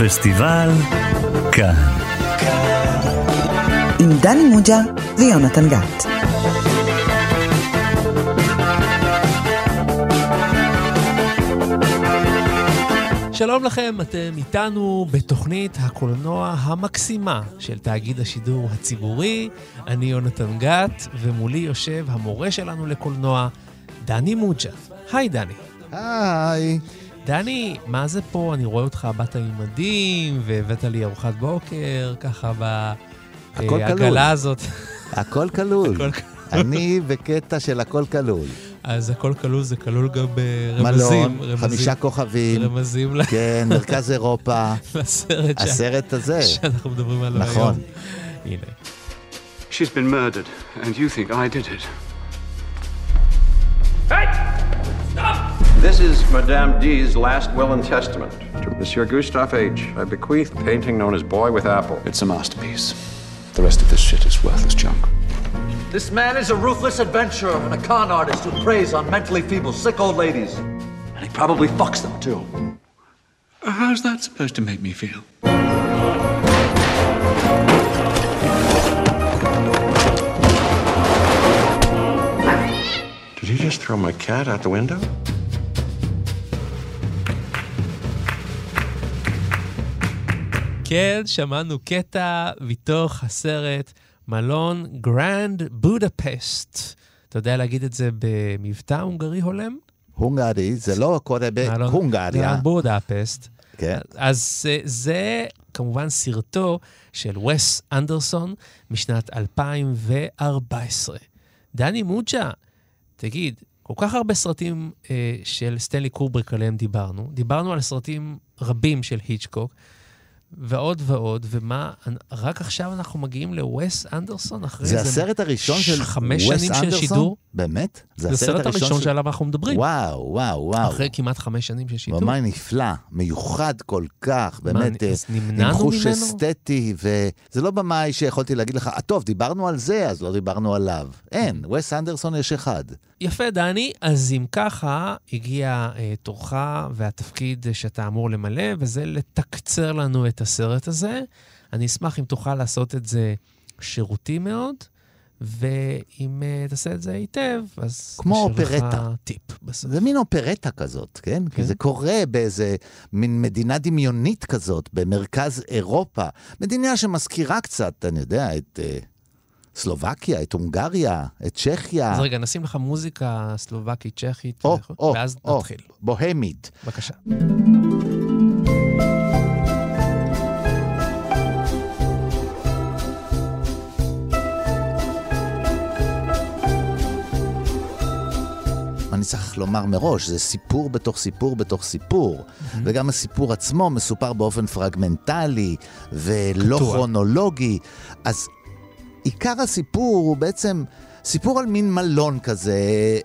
הפסטיבל כאן. עם דני מוג'ה ויונתן גת. שלום לכם, אתם איתנו בתוכנית הקולנוע המקסימה של תאגיד השידור הציבורי. אני יונתן גת, ומולי יושב המורה שלנו לקולנוע, דני מוג'ה. היי, דני. היי. דני, מה זה פה? אני רואה אותך, באת עם מדים, והבאת לי ארוחת בוקר, ככה בעגלה הזאת. הכל כלול. אני בקטע של הכל כלול. אז הכל כלול, זה כלול גם ברמזים. מלון, חמישה כוכבים. רמזים ל... כן, מרכז אירופה. לסרט הסרט הזה. שאנחנו מדברים עליו היום. נכון. הנה. She's been murdered, and you think I did it. Hey! Stop! This is Madame D's last will and testament. To Monsieur Gustave H., I bequeath a painting known as Boy with Apple. It's a masterpiece. The rest of this shit is worthless junk. This man is a ruthless adventurer and a con artist who preys on mentally feeble, sick old ladies. And he probably fucks them too. How's that supposed to make me feel? Did you just throw my cat out the window? כן, שמענו קטע מתוך הסרט מלון גרנד בודפשט. אתה יודע להגיד את זה במבטא הונגרי הולם? הונגרי, זה לא קורה בהונגריה. גרנד בודפסט. כן. אז אה, זה כמובן סרטו של וס אנדרסון משנת 2014. דני מוג'ה, תגיד, כל כך הרבה סרטים אה, של סטנלי קורבריק עליהם דיברנו. דיברנו על סרטים רבים של היצ'קוק. ועוד ועוד, ומה, רק עכשיו אנחנו מגיעים לווס אנדרסון אחרי זה הסרט הראשון של חמש שנים אנדרסון? של שידור. באמת? זה הסרט הראשון שעליו אנחנו מדברים. וואו, וואו, וואו. אחרי כמעט חמש שנים של שידור. ממש נפלא, מיוחד כל כך, באמת, אז עם חוש? אסתטי, וזה לא במאי שיכולתי להגיד לך, "אה, טוב, דיברנו על זה, אז לא דיברנו עליו. אין, וס אנדרסון יש אחד. יפה, דני. אז אם ככה, הגיע אה, תורך והתפקיד שאתה אמור למלא, וזה לתקצר לנו את הסרט הזה. אני אשמח אם תוכל לעשות את זה שירותי מאוד, ואם אה, תעשה את זה היטב, אז... כמו אופרטה. טיפ בסוף. זה מין אופרטה כזאת, כן? כי כן. זה קורה באיזה מין מדינה דמיונית כזאת, במרכז אירופה. מדינה שמזכירה קצת, אני יודע, את אה, סלובקיה, את הונגריה, את צ'כיה. אז רגע, נשים לך מוזיקה סלובקית, צ'כית, או, וכו', או, ואז או, נתחיל. בוהמית. בבקשה. אני צריך לומר מראש, זה סיפור בתוך סיפור בתוך סיפור. וגם הסיפור עצמו מסופר באופן פרגמנטלי ולא קטוע. כרונולוגי. אז עיקר הסיפור הוא בעצם סיפור על מין מלון כזה,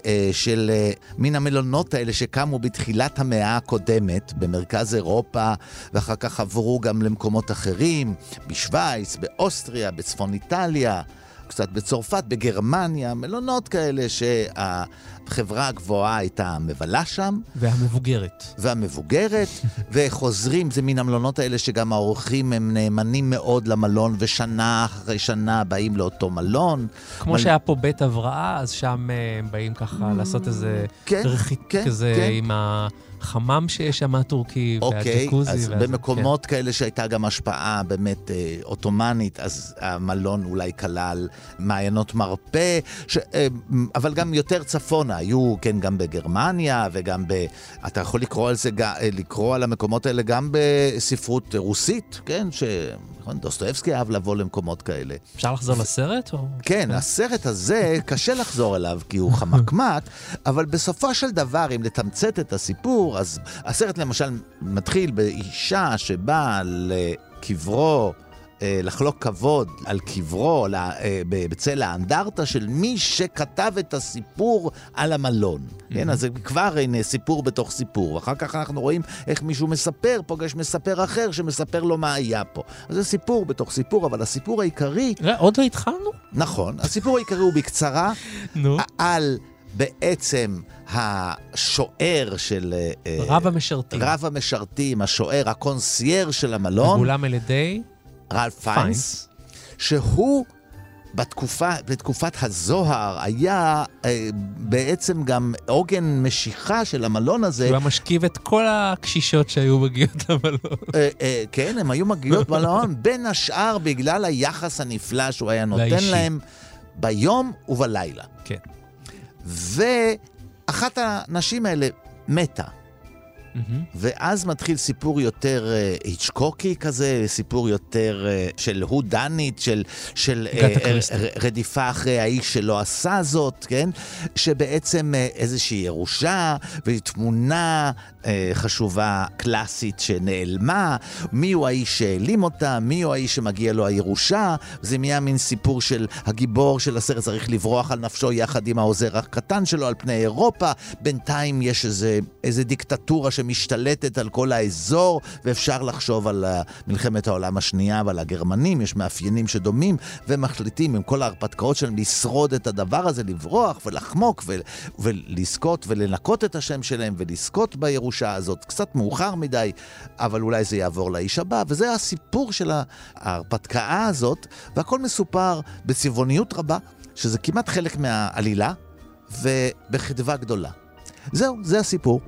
אה, של אה, מין המלונות האלה שקמו בתחילת המאה הקודמת במרכז אירופה, ואחר כך עברו גם למקומות אחרים, בשוויץ, באוסטריה, בצפון איטליה. קצת בצרפת, בגרמניה, מלונות כאלה שהחברה הגבוהה הייתה מבלה שם, והמבוגרת. והמבוגרת, וחוזרים, זה מן המלונות האלה שגם האורחים הם נאמנים מאוד למלון, ושנה אחרי שנה באים לאותו מלון. כמו מל- שהיה פה בית הבראה, אז שם אה, הם באים ככה לעשות איזה כן, רכיט כן, כזה כן. עם החמם שיש שם הטורקי, אוקיי, והג'קוזי. אז והזה, במקומות כאלה שהייתה גם השפעה באמת אה, עות'מאנית, אז המלון אולי כלל מעיינות מרפא, ש, אה, אבל גם יותר צפונה, היו, כן, גם בגרמניה וגם ב... אתה יכול לקרוא על זה, אה, לקרוא על המקומות האלה גם בספרות רוסית, כן, ש... נכון, דוסטויבסקי אהב לבוא למקומות כאלה. כן. אפשר לחזור לסרט? או... כן, הסרט הזה, קשה לחזור אליו כי הוא חמקמק, אבל בסופו של דבר, אם לתמצת את הסיפור, אז הסרט למשל מתחיל באישה שבאה לקברו, אה, לחלוק כבוד על קברו אה, בצל האנדרטה של מי שכתב את הסיפור על המלון. כן, אז זה כבר הנה סיפור בתוך סיפור. אחר כך אנחנו רואים איך מישהו מספר, פוגש מספר אחר שמספר לו מה היה פה. אז זה סיפור בתוך סיפור, אבל הסיפור העיקרי עוד לא התחלנו? נכון, הסיפור העיקרי הוא בקצרה. על בעצם השוער של... אה, רב המשרתים. רב המשרתים, השוער, הקונסיירז' של המלון, מגולם על ידי רלף פיינס, שהוא בתקופה, בתקופת הזוהר היה אה, בעצם גם עוגן משיכה של המלון הזה. שהוא היה משכיב את כל הקשישות שהיו מגיעות למלון. אה, אה, כן, הם היו מגיעות מלון, בין השאר בגלל היחס הנפלא שהוא היה נותן לאישי. להם ביום ובלילה. כן. ואחת הנשים האלה מתה. מהמם. ואז מתחיל סיפור יותר אה, היצ'קוקי כזה, סיפור יותר אה, של הודנית, של, של אה, רדיפה אחרי האיש שלא עשה זאת, כן? שבעצם איזושהי ירושה ותמונה חשובה קלאסית שנעלמה, מי הוא האיש שהעלים אותה, מי הוא האיש שמגיע לו הירושה, זה נהיה מין סיפור של הגיבור של הסרט צריך לברוח על נפשו יחד עם העוזר הקטן שלו על פני אירופה, בינתיים יש איזה, איזה דיקטטורה שמשתלטת על כל האזור, ואפשר לחשוב על אה, מלחמת העולם השנייה ועל הגרמנים, יש מאפיינים שדומים, ומחליטים עם כל ההרפתקאות שלהם לשרוד את הדבר הזה, לברוח ולחמוק ו- ולזכות ולנקות את השם שלהם ולזכות בירושה הזאת. קצת מאוחר מדי, אבל אולי זה יעבור לאיש הבא, וזה הסיפור של ההרפתקה הזאת, והכל מסופר בצבעוניות רבה, שזה כמעט חלק מהעלילה, ובחדווה גדולה. זהו, זה הסיפור.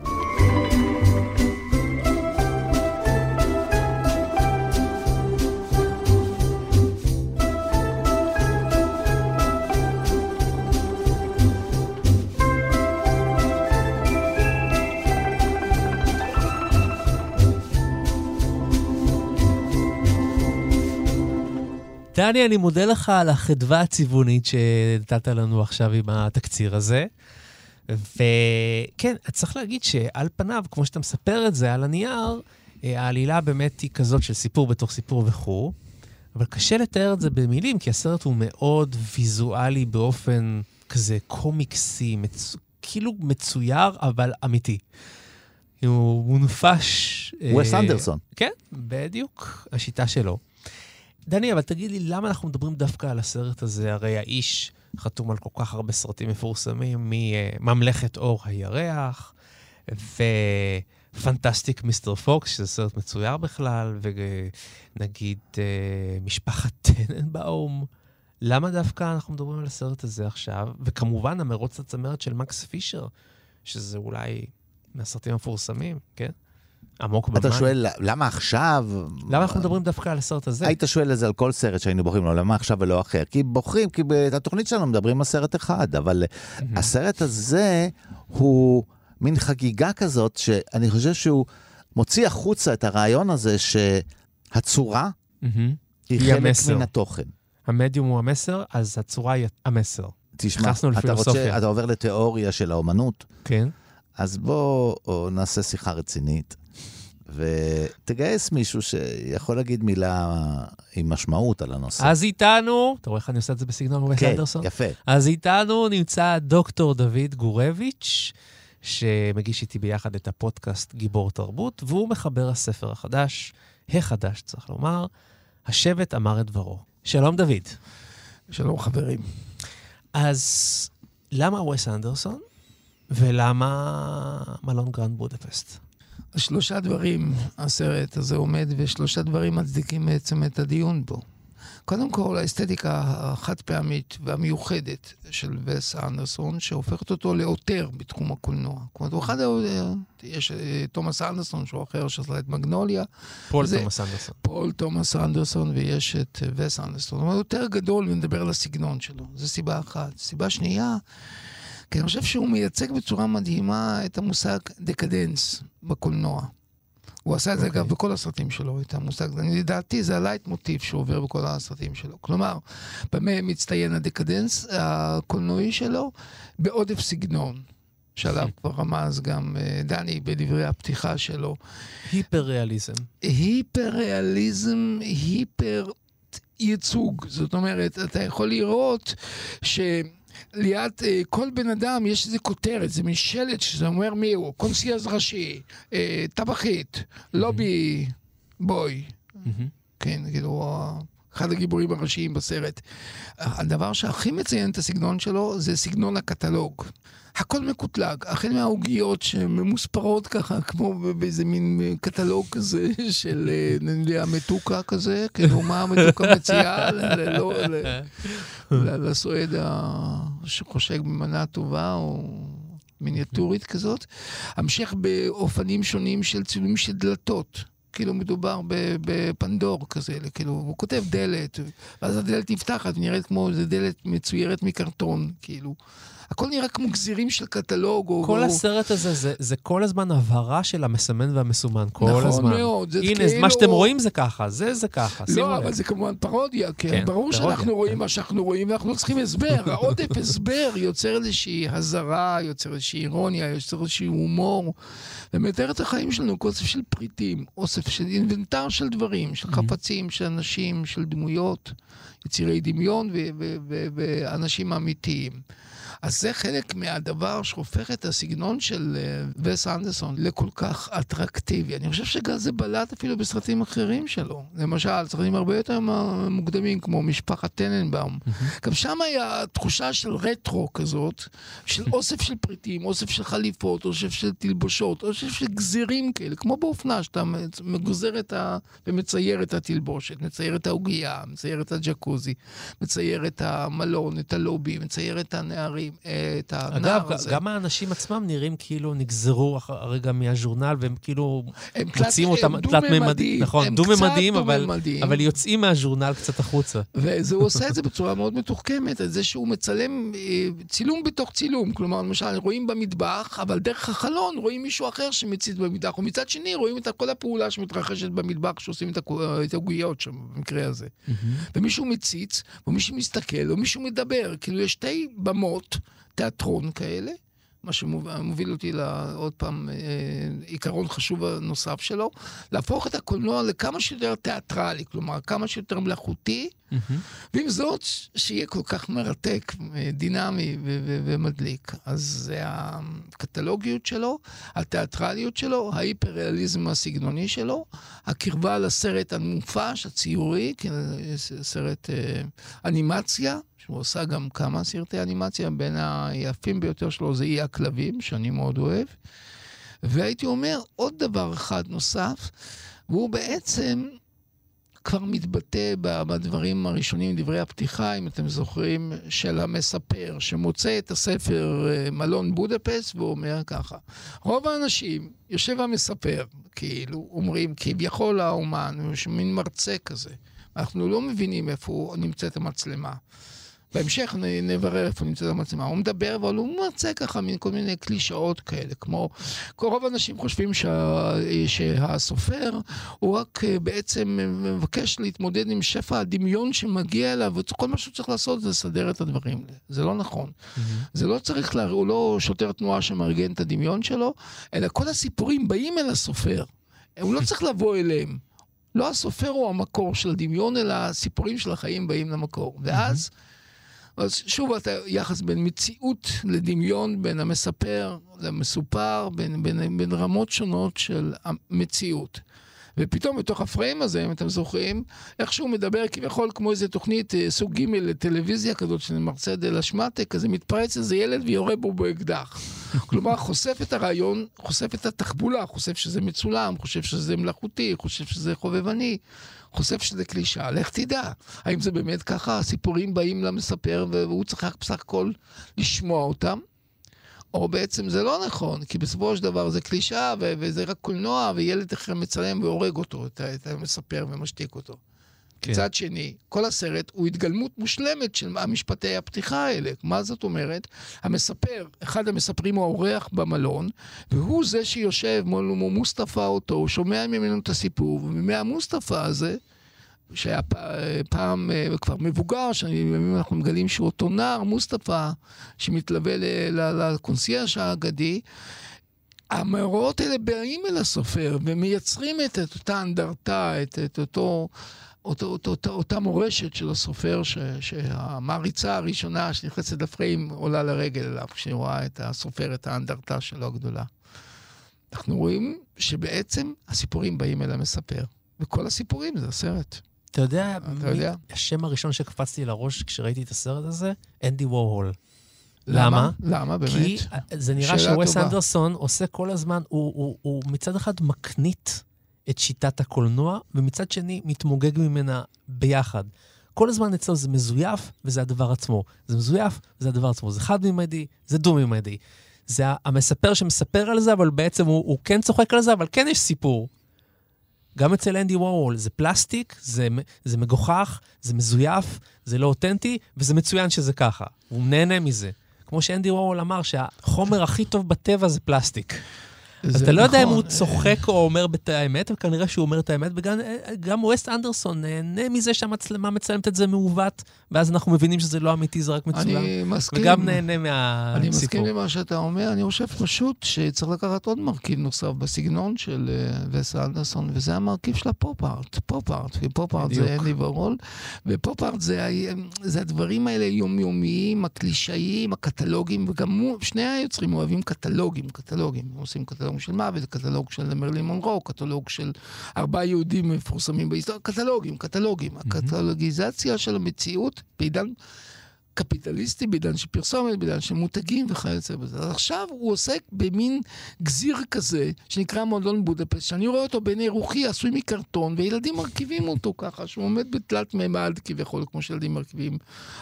דני, אני מודה לך על החדווה הצבעונית שנתת לנו עכשיו עם התקציר הזה. וכן, צריך להגיד שעל פניו, כמו שאתה מספר את זה על הנייר, אה, העלילה באמת היא כזאת של סיפור בתוך סיפור וכו', אבל קשה לתאר את זה במילים, כי הסרט הוא מאוד ויזואלי באופן כזה קומיקסי, מצ... כאילו מצויר, אבל אמיתי. הוא מונפש... וס אה, אנדרסון. כן, בדיוק, השיטה שלו. דני, אבל תגיד לי, למה אנחנו מדברים דווקא על הסרט הזה? הרי האיש חתום על כל כך הרבה סרטים מפורסמים, מממלכת אור הירח, ופנטסטיק מיסטר פוקס, שזה סרט מצויר בכלל, ונגיד אה, משפחת טננבאום. למה דווקא אנחנו מדברים על הסרט הזה עכשיו? וכמובן, המרוץ לצמרת של מקס פישר, שזה אולי מהסרטים המפורסמים, כן? עמוק במים. אתה שואל, למה עכשיו? למה אנחנו מדברים דווקא על הסרט הזה? היית שואל את זה על כל סרט שהיינו בוחרים לו, למה עכשיו ולא אחר? כי בוחרים, כי בתוכנית שלנו מדברים על סרט אחד, אבל הסרט הזה הוא מין חגיגה כזאת, שאני חושב שהוא מוציא החוצה את הרעיון הזה שהצורה. היא חלק המסר. מן התוכן. המדיום הוא המסר, אז הצורה היא המסר. תשמע, אתה. רוצה, אתה עובר לתיאוריה של האומנות, כן? אז בוא נעשה שיחה רצינית, ותגייס מישהו שיכול להגיד מילה עם משמעות על הנושא. אז איתנו, אתה רואה איך אני עושה את זה בסגנון וס כן, אנדרסון? יפה. אז איתנו נמצא דוקטור דוד גורביץ', שמגיש איתי ביחד את הפודקאסט גיבור תרבות, והוא מחבר הספר החדש, החדש צריך לומר, השבט אמר את דברו. שלום דוד. שלום חברים. אז למה וס אנדרסון ולמה מלון גרנד בודפסט? שלושה דברים הסרט הזה עומד, ושלושה דברים מצדיקים בעצם את הדיון בו. קודם כל, האסתטיקה החד פעמית והמיוחדת של וס אנדרסון, שהופכת אותו לאוטר בתחום הקולנוע. כלומר, הוא אחד, ה- יש אה, תומאס אנדרסון, שהוא אחר שעשה את מגנוליה, פול זה- תומאס אנדרסון. פול תומאס אנדרסון, ויש את וס אנדרסון. הוא יותר גדול ונדבר על הסגנון שלו. זו סיבה אחת. סיבה שנייה, כי אני חושב שהוא מייצג בצורה מדהימה את המושג דקדנס בקולנוע. הוא עשה את זה אגב בכל הסרטים שלו, את המושג, אני- לדעתי זה הלייטמוטיב שעובר בכל הסרטים שלו. כלומר, במה מצטיין הדקדנס הקולנועי שלו? בעודף סגנון, שעליו כבר רמז גם אה, דני בדברי הפתיחה שלו. היפר-ריאליזם. היפר-ריאליזם, היפר ייצוג. זאת אומרת, אתה יכול לראות שליד אה, כל בן אדם יש איזה כותרת, זה מין שלט שזה אומר מי הוא, קונסיאז ראשי, אה, טבחית, לובי בוי. כן, כאילו, אחד הגיבורים הראשיים בסרט. הדבר שהכי מציין את הסגנון שלו זה סגנון הקטלוג. הכל מקוטלג, החל מהעוגיות שממוספרות ככה, כמו באיזה מין קטלוג כזה של, אה, אני מתוקה כזה, כאילו מה המתוקה מציעה לא, לסועד שחושק במנה טובה, או מיניאטורית כזאת. המשך באופנים שונים של צילומים של דלתות. כאילו מדובר בפנדור כזה, כאילו, הוא כותב דלת, ואז הדלת נפתחת, ונראית כמו איזה דלת מצוירת מקרטון, כאילו. הכל נראה כמו גזירים של קטלוג. כל או... הסרט הזה, זה, זה כל הזמן הבהרה של המסמן והמסומן, כל נכון הזמן. נכון מאוד. הנה, כאילו... מה שאתם רואים זה ככה, זה זה ככה, לא, אבל זה כמובן פרודיה, כן. כן ברור פרודיה, שאנחנו כן. רואים מה שאנחנו רואים, ואנחנו צריכים הסבר. העודף הסבר יוצר איזושהי הזרה, יוצר איזושהי אירוניה, יוצר איזשהו הומור, ומתאר את החיים שלנו כאוסף של פריטים, אוסף של אינבנטר של דברים, של חפצים, של אנשים, של דמויות, יצירי דמיון ואנשים אמיתיים. אז זה חלק מהדבר שהופך את הסגנון של אה, וס אנדרסון לכל כך אטרקטיבי. אני חושב שגם זה בלט אפילו בסרטים אחרים שלו. למשל, סרטים הרבה יותר מוקדמים, כמו משפחת טננבאום. גם שם היה תחושה של רטרו כזאת, של אוסף של פריטים, אוסף של חליפות, אוסף של תלבושות, אוסף של גזירים כאלה, כמו באופנה, שאתה מגוזר את ה... ומצייר את התלבושת, מצייר את העוגייה, מצייר את הג'קוזי, מצייר את המלון, את הלובי, מצייר את הנערים. רואים את הנער אגב, הזה. אגב, גם האנשים עצמם נראים כאילו נגזרו הרגע מהז'ורנל, והם כאילו הם קצת, אותם תלת-ממדיים. נכון, דו-ממדיים, אבל, יוצאים מהז'ורנל קצת החוצה. והוא עושה את זה בצורה מאוד מתוחכמת, את זה שהוא מצלם אה, צילום בתוך צילום. כלומר, למשל, רואים במטבח, אבל דרך החלון רואים מישהו אחר שמציץ במטבח, ומצד שני רואים את כל הפעולה שמתרחשת במטבח, שעושים את העוגיות שם, במקרה הזה. ומישהו מציץ, ומישהו מסתכל, ומישהו מדבר. כאילו, יש שתי במות. תיאטרון כאלה, מה שמוביל אותי לעוד פעם אה, עיקרון חשוב נוסף שלו, להפוך את הקולנוע לכמה שיותר תיאטרלי, כלומר, כמה שיותר מלאכותי, mm-hmm. ועם זאת, שיהיה כל כך מרתק, דינמי ומדליק. אז זה הקטלוגיות שלו, התיאטרליות שלו, ההיפר-ריאליזם הסגנוני שלו, הקרבה לסרט המופש, הציורי, כן, סרט אה, אנימציה. שהוא עושה גם כמה סרטי אנימציה, בין היפים ביותר שלו זה אי הכלבים, שאני מאוד אוהב. והייתי אומר עוד דבר אחד נוסף, והוא בעצם כבר מתבטא בדברים הראשונים, דברי הפתיחה, אם אתם זוכרים, של המספר, שמוצא את הספר אה, מלון בודפסט ואומר ככה, רוב האנשים, יושב המספר, כאילו, אומרים, כביכול האומן, הוא מין מרצה כזה. אנחנו לא מבינים איפה נמצאת המצלמה. בהמשך נברר איפה נמצאת המצלמה. הוא מדבר, אבל הוא מרצה ככה מכל מיני קלישאות כאלה, כמו, כל רוב האנשים חושבים שה, שהסופר הוא רק אה, בעצם מבקש להתמודד עם שפע הדמיון שמגיע אליו, וכל מה שהוא צריך לעשות זה לסדר את הדברים. זה לא נכון. Mm-hmm. זה לא צריך, לה, הוא לא שוטר תנועה שמארגן את הדמיון שלו, אלא כל הסיפורים באים אל הסופר. הוא לא צריך לבוא אליהם. לא הסופר הוא המקור של הדמיון, אלא הסיפורים של החיים באים למקור. ואז... Mm-hmm. אז שוב, אתה יחס בין מציאות לדמיון, בין המספר למסופר, בין, בין, בין רמות שונות של המציאות. ופתאום בתוך הפריים הזה, אם אתם זוכרים, איכשהו מדבר כביכול כמו איזה תוכנית אה, סוג ג' לטלוויזיה כזאת של מרצה דה לשמטה, כזה מתפרץ איזה ילד ויורה בו באקדח. כלומר, חושף את הרעיון, חושף את התחבולה, חושף שזה מצולם, חושב שזה מלאכותי, חושב שזה חובבני. חושף שזה קלישה, לך תדע. האם זה באמת ככה? הסיפורים באים למספר והוא צריך רק בסך הכל לשמוע אותם? או בעצם זה לא נכון, כי בסופו של דבר זה קלישה וזה רק קולנוע, וילד אחר מצלם והורג אותו, את המספר ומשתיק אותו. כן. מצד שני, כל הסרט הוא התגלמות מושלמת של המשפטי הפתיחה האלה. מה זאת אומרת? המספר, אחד המספרים הוא האורח במלון, והוא זה שיושב מול מוסטפא אותו, הוא שומע ממנו את הסיפור, ומהמוסטפא הזה, שהיה פעם אה, כבר מבוגר, שאנחנו מגלים שהוא אותו נער, מוסטפא, שמתלווה לקונסיירש האגדי, המאורעות האלה באים אל הסופר ומייצרים את, את אותה אנדרטה, את, את אותו... אותו, אותו, אותו, אותה מורשת של הסופר, ש, שהמעריצה הראשונה שנכנסת לפריים עולה לרגל אליו, כשהיא רואה את הסופר, את האנדרטה שלו הגדולה. אנחנו רואים שבעצם הסיפורים באים אל המספר, וכל הסיפורים זה הסרט. אתה יודע, אתה מי- יודע? השם הראשון שקפץ לי לראש כשראיתי את הסרט הזה, אנדי וורהול. למה? למה, באמת? כי זה נראה טובה. אנדרסון עושה כל הזמן, הוא, הוא, הוא מצד אחד מקנית את שיטת הקולנוע, ומצד שני מתמוגג ממנה ביחד. כל הזמן אצלו זה מזויף, וזה הדבר עצמו. זה מזויף, וזה הדבר עצמו. זה חד-ממדי, זה דו-ממדי. זה המספר שמספר על זה, אבל בעצם הוא, הוא כן צוחק על זה, אבל כן יש סיפור. גם אצל אנדי וורהול, זה פלסטיק, זה, זה מגוחך, זה מזויף, זה לא אותנטי, וזה מצוין שזה ככה. הוא נהנה מזה. כמו שאנדי וורהול אמר, שהחומר הכי טוב בטבע זה פלסטיק. אז אתה לא יודע אם נכון. הוא צוחק או אומר את האמת, וכנראה שהוא אומר את האמת, וגם גם וס אנדרסון נהנה מזה שהמצלמה מצלמת את זה מעוות, ואז אנחנו מבינים שזה לא אמיתי, זה רק מצולם. אני מסכים. וגם נהנה אני מסכים מהסיפור. למה שאתה אומר, אני חושב פשוט שצריך לקחת עוד מרכיב נוסף בסגנון של אה, וס אנדרסון, וזה המרכיב של הפופ-ארט. פופ-ארט, ופופ-ארט זה. אנדי וורהול, ופופ-ארט זה, הדברים האלה היומיומיים, הקלישאיים, הקטלוגים, וגם שני היוצרים אוהבים קטלוגים, קטלוגים. עושים קטלוג של מוות, קטלוג של מרלין מונרו, קטלוג של ארבעה יהודים מפורסמים בהיסטוריה, קטלוגים, קטלוגים. הקטלוגיזציה של המציאות בעידן קפיטליסטי, בעידן של פרסומת, בעידן של מותגים וכיוצא בזה. אז עכשיו הוא עוסק במין גזיר כזה, שנקרא מועדון בודפסט, שאני רואה אותו בעיני רוחי עשוי מקרטון, וילדים מרכיבים אותו ככה, שהוא עומד בתלת מימד כביכול, כמו שילדים מרכיבים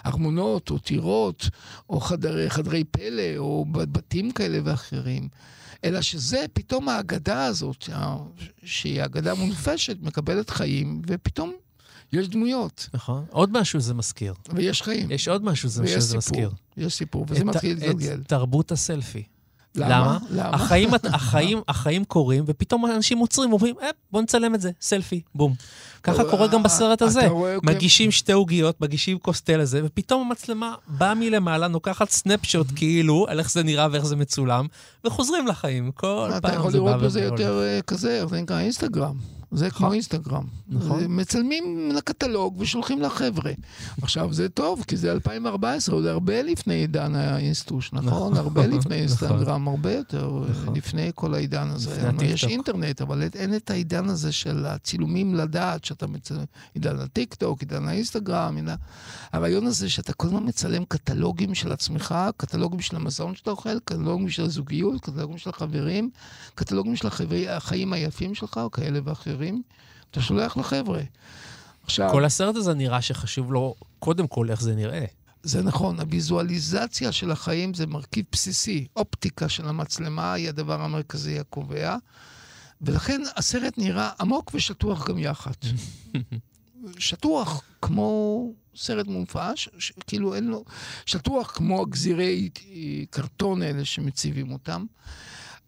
ארמונות, או טירות, או חדרי, חדרי פלא, או בתים כאלה ואחרים. אלא שזה פתאום האגדה הזאת, שה- שהיא אגדה מונפשת, מקבלת חיים, ופתאום יש דמויות, נכון. עוד משהו זה מזכיר. ויש חיים. יש עוד משהו זה- ויש שזה סיפור. מזכיר. יש סיפור, וזה את- מתחיל להתגלגל. את תרבות הסלפי. למה? למה? החיים, החיים, החיים קורים, ופתאום אנשים עוצרים ואומרים, אה, בוא נצלם את זה, סלפי, בום. ככה קורה גם בסרט אתה הזה. מגישים שתי עוגיות, מגישים כוס תה לזה, ופתאום המצלמה באה מלמעלה, לוקחת סנפשוט כאילו, על איך זה נראה ואיך זה מצולם, וחוזרים לחיים. כל אתה פעם יכול זה בא לראות בזה. יותר אה, כזה, זה נקרא אינסטגרם. זה כמו אינסטגרם. נכון. מצלמים לקטלוג ושולחים לחבר'ה. עכשיו, זה טוב, כי זה 2014, עוד הרבה לפני עידן האינסטוש, נכון? הרבה לפני אינסטגרם, הרבה יותר אה, לפני כל העידן הזה. יש. אינטרנט, אבל אין את העידן הזה של הצילומים לדעת שאתה מצלם, עידן הטיקטוק, עידן האינסטגרם, עידן... הרעיון הזה שאתה כל הזמן מצלם קטלוגים של עצמך, קטלוגים של המזון שאתה אוכל, קטלוגים של הזוגיות, קטלוגים של החברים, קטלוגים של החברי, החיים היפים שלך, או כאלה ואחרים, אתה שולח לחבר'ה. עכשיו, כל הסרט הזה נראה שחשוב לו, קודם כל, איך זה נראה. זה נכון, הוויזואליזציה של החיים זה מרכיב בסיסי. אופטיקה של המצלמה היא הדבר המרכזי הקובע, ולכן הסרט נראה עמוק ושטוח גם יחד. שטוח כמו סרט מונפש, ש- כאילו אין לו... שטוח כמו הגזירי קרטון האלה שמציבים אותם.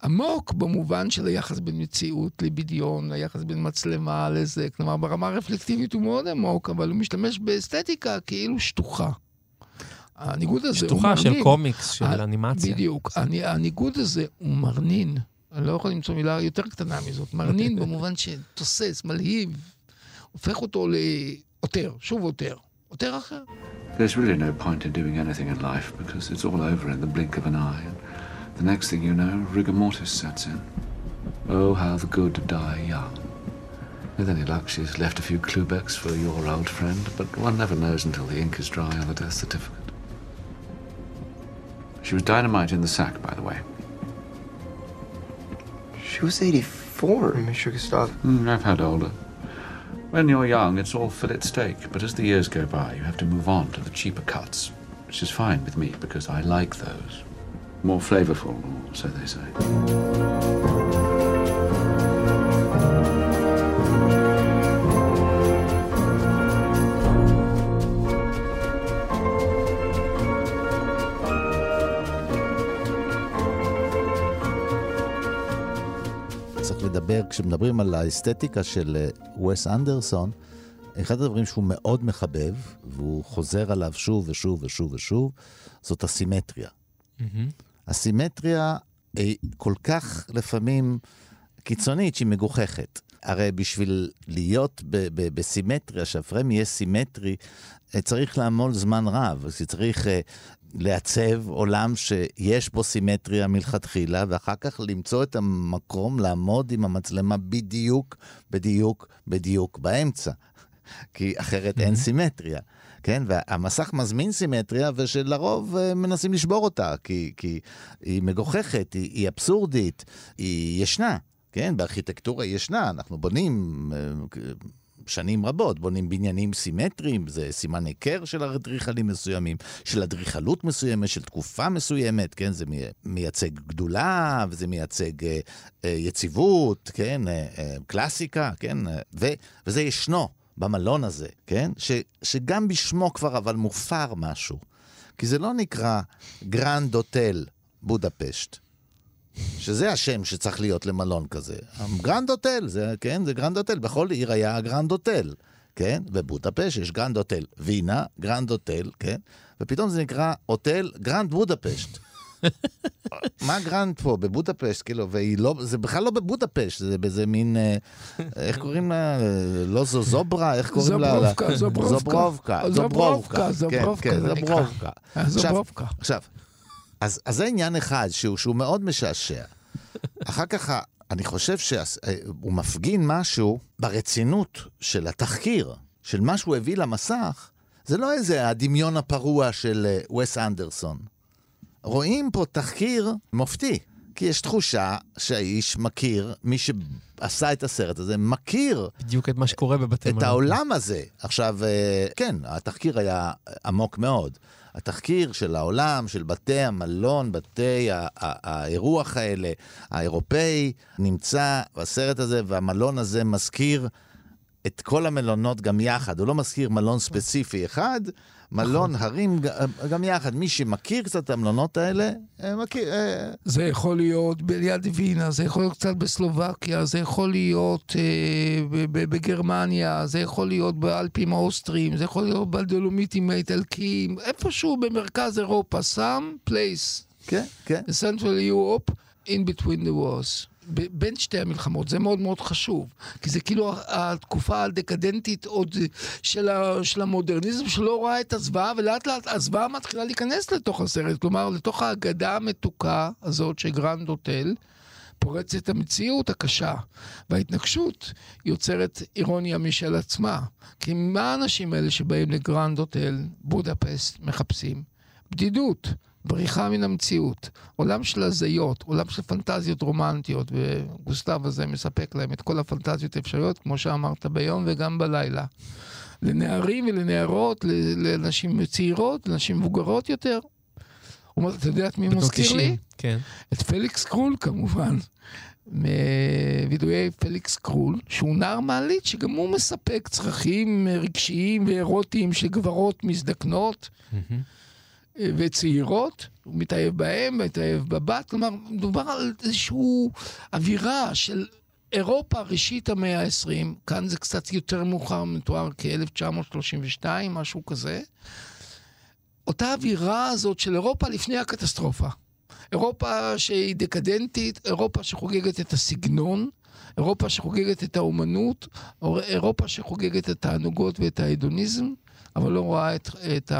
עמוק במובן של היחס בין מציאות לבדיון, היחס בין מצלמה לזה. כלומר, ברמה הרפלקטיבית הוא מאוד עמוק, אבל הוא משתמש באסתטיקה כאילו שטוחה. הניגוד הזה הוא שטוחה מרנין. של קומיקס, של אנימציה. בדיוק. הניגוד הזה הוא מרנין. אני לא יכול למצוא מילה יותר קטנה מזאת. מרנין במובן שתוסס, מלהיב, הופך אותו לעותר, שוב עותר. עותר אחר. There's really no point in doing anything in life because it's all over in the blink of an eye. And the next thing you know, rigor mortis sets in. Oh, how the good die young. With any luck, she's left a few Klubecks for your old friend, but one never knows until the ink is dry on the death certificate. She was dynamite in the sack, by the way. She was 84, Monsieur Gustave. Mm, I've had older. When you're young, it's all fillet steak, but as the years go by, you have to move on to the cheaper cuts, which is fine with me because I like those. More flavorful, or so they say. כשמדברים על האסתטיקה של אה, וס אנדרסון, אחד הדברים שהוא מאוד מחבב, והוא חוזר עליו שוב ושוב ושוב ושוב, זאת הסימטריה. מהמם. הסימטריה היא כל כך לפעמים קיצונית שהיא מגוחכת. הרי בשביל להיות ב- ב- בסימטריה, שהפריים יהיה סימטרי, אה, צריך לעמול זמן רב. צריך אה, לעצב עולם שיש בו סימטריה מלכתחילה, ואחר כך למצוא את המקום לעמוד עם המצלמה בדיוק, בדיוק, בדיוק באמצע. כי אחרת אין סימטריה. כן, והמסך מזמין סימטריה, ושלרוב אה, מנסים לשבור אותה, כי, כי היא מגוחכת, היא, היא אבסורדית, היא ישנה, כן, בארכיטקטורה ישנה, אנחנו בונים אה, שנים רבות, בונים בניינים סימטריים, זה סימן היכר של אדריכלים מסוימים, של אדריכלות מסוימת, של תקופה מסוימת, כן, זה מי- מייצג גדולה, וזה מייצג אה, אה, יציבות, כן, אה, אה, קלאסיקה, כן, אה, ו, וזה ישנו במלון הזה, כן, ש, שגם בשמו כבר אבל מופר משהו, כי זה לא נקרא גרנד הוטל בודפשט. שזה השם שצריך להיות למלון כזה. גרנד הוטל, זה, כן, זה גרנד הוטל. בכל עיר היה גרנד הוטל, כן? בבודפשט יש גרנד הוטל וינה, גרנד הוטל, כן? ופתאום זה נקרא הוטל גרנד בודפשט. מה גרנד פה בבודפשט, כאילו, והיא לא, זה בכלל לא בבודפשט, זה באיזה מין, אה, איך קוראים לה? לא זו זוברה, איך קוראים לה? זוברובקה, זוברובקה. זוברובקה, זוברובקה, כן, כן. זוברובקה. אה, זוברובקה. עכשיו, אז, אז זה עניין אחד שהוא, שהוא מאוד משעשע. אחר כך, אני חושב שהוא מפגין משהו ברצינות של התחקיר, של מה שהוא הביא למסך, זה לא איזה הדמיון הפרוע של אה, וס אנדרסון. רואים פה תחקיר מופתי, כי יש תחושה שהאיש מכיר, מי שעשה את הסרט הזה, מכיר בדיוק את מה שקורה בבתי את מלון. העולם הזה. עכשיו, אה, כן, התחקיר היה עמוק מאוד. התחקיר של העולם, של בתי המלון, בתי האירוח האלה, האירופאי, נמצא בסרט הזה, והמלון הזה מזכיר את כל המלונות גם יחד. הוא לא מזכיר מלון ספציפי אחד, מלון הרים גם יחד. מי שמכיר קצת את המלונות האלה, אה, מכיר... אה, זה יכול להיות ליד וינה, זה יכול להיות קצת בסלובקיה, זה יכול להיות אה, בגרמניה, זה יכול להיות באלפים האוסטריים, זה יכול להיות בדולומיטים האיטלקיים, איפשהו במרכז אירופה, some place, כן, כן. Central Europe, in between the wars. בין שתי המלחמות, זה מאוד מאוד חשוב, כי זה כאילו התקופה הדקדנטית עוד של, ה, של המודרניזם שלא רואה את הזוועה, ולאט לאט הזוועה מתחילה להיכנס לתוך הסרט, כלומר לתוך האגדה המתוקה הזאת של גרנד הוטל. פורצת המציאות הקשה, וההתנגשות יוצרת אירוניה משל עצמה. כי מה האנשים האלה שבאים לגרנד הוטל, בודפסט, מחפשים? בדידות, בריחה מן המציאות, עולם של הזיות, עולם של פנטזיות רומנטיות, וגוסטב הזה מספק להם את כל הפנטזיות האפשריות, כמו שאמרת, ביום וגם בלילה. לנערים ולנערות, לנשים צעירות, לנשים מבוגרות יותר. הוא אומר, אתה יודע את מי מזכיר 90, לי? כן. את פליקס קרול כמובן, מווידואי פליקס קרול, שהוא נער מעלית שגם הוא מספק צרכים רגשיים ואירוטיים של גברות מזדקנות מהמם. וצעירות, הוא מתאהב בהם, מתאהב בבת, כלומר, מדובר על איזושהי אווירה של אירופה ראשית המאה ה-20, כאן זה קצת יותר מאוחר, מתואר כ-1932, משהו כזה. אותה אווירה הזאת של אירופה לפני הקטסטרופה. אירופה שהיא דקדנטית, אירופה שחוגגת את הסגנון, אירופה שחוגגת את האומנות, אירופה שחוגגת את התענוגות ואת ההדוניזם, אבל לא רואה את, את.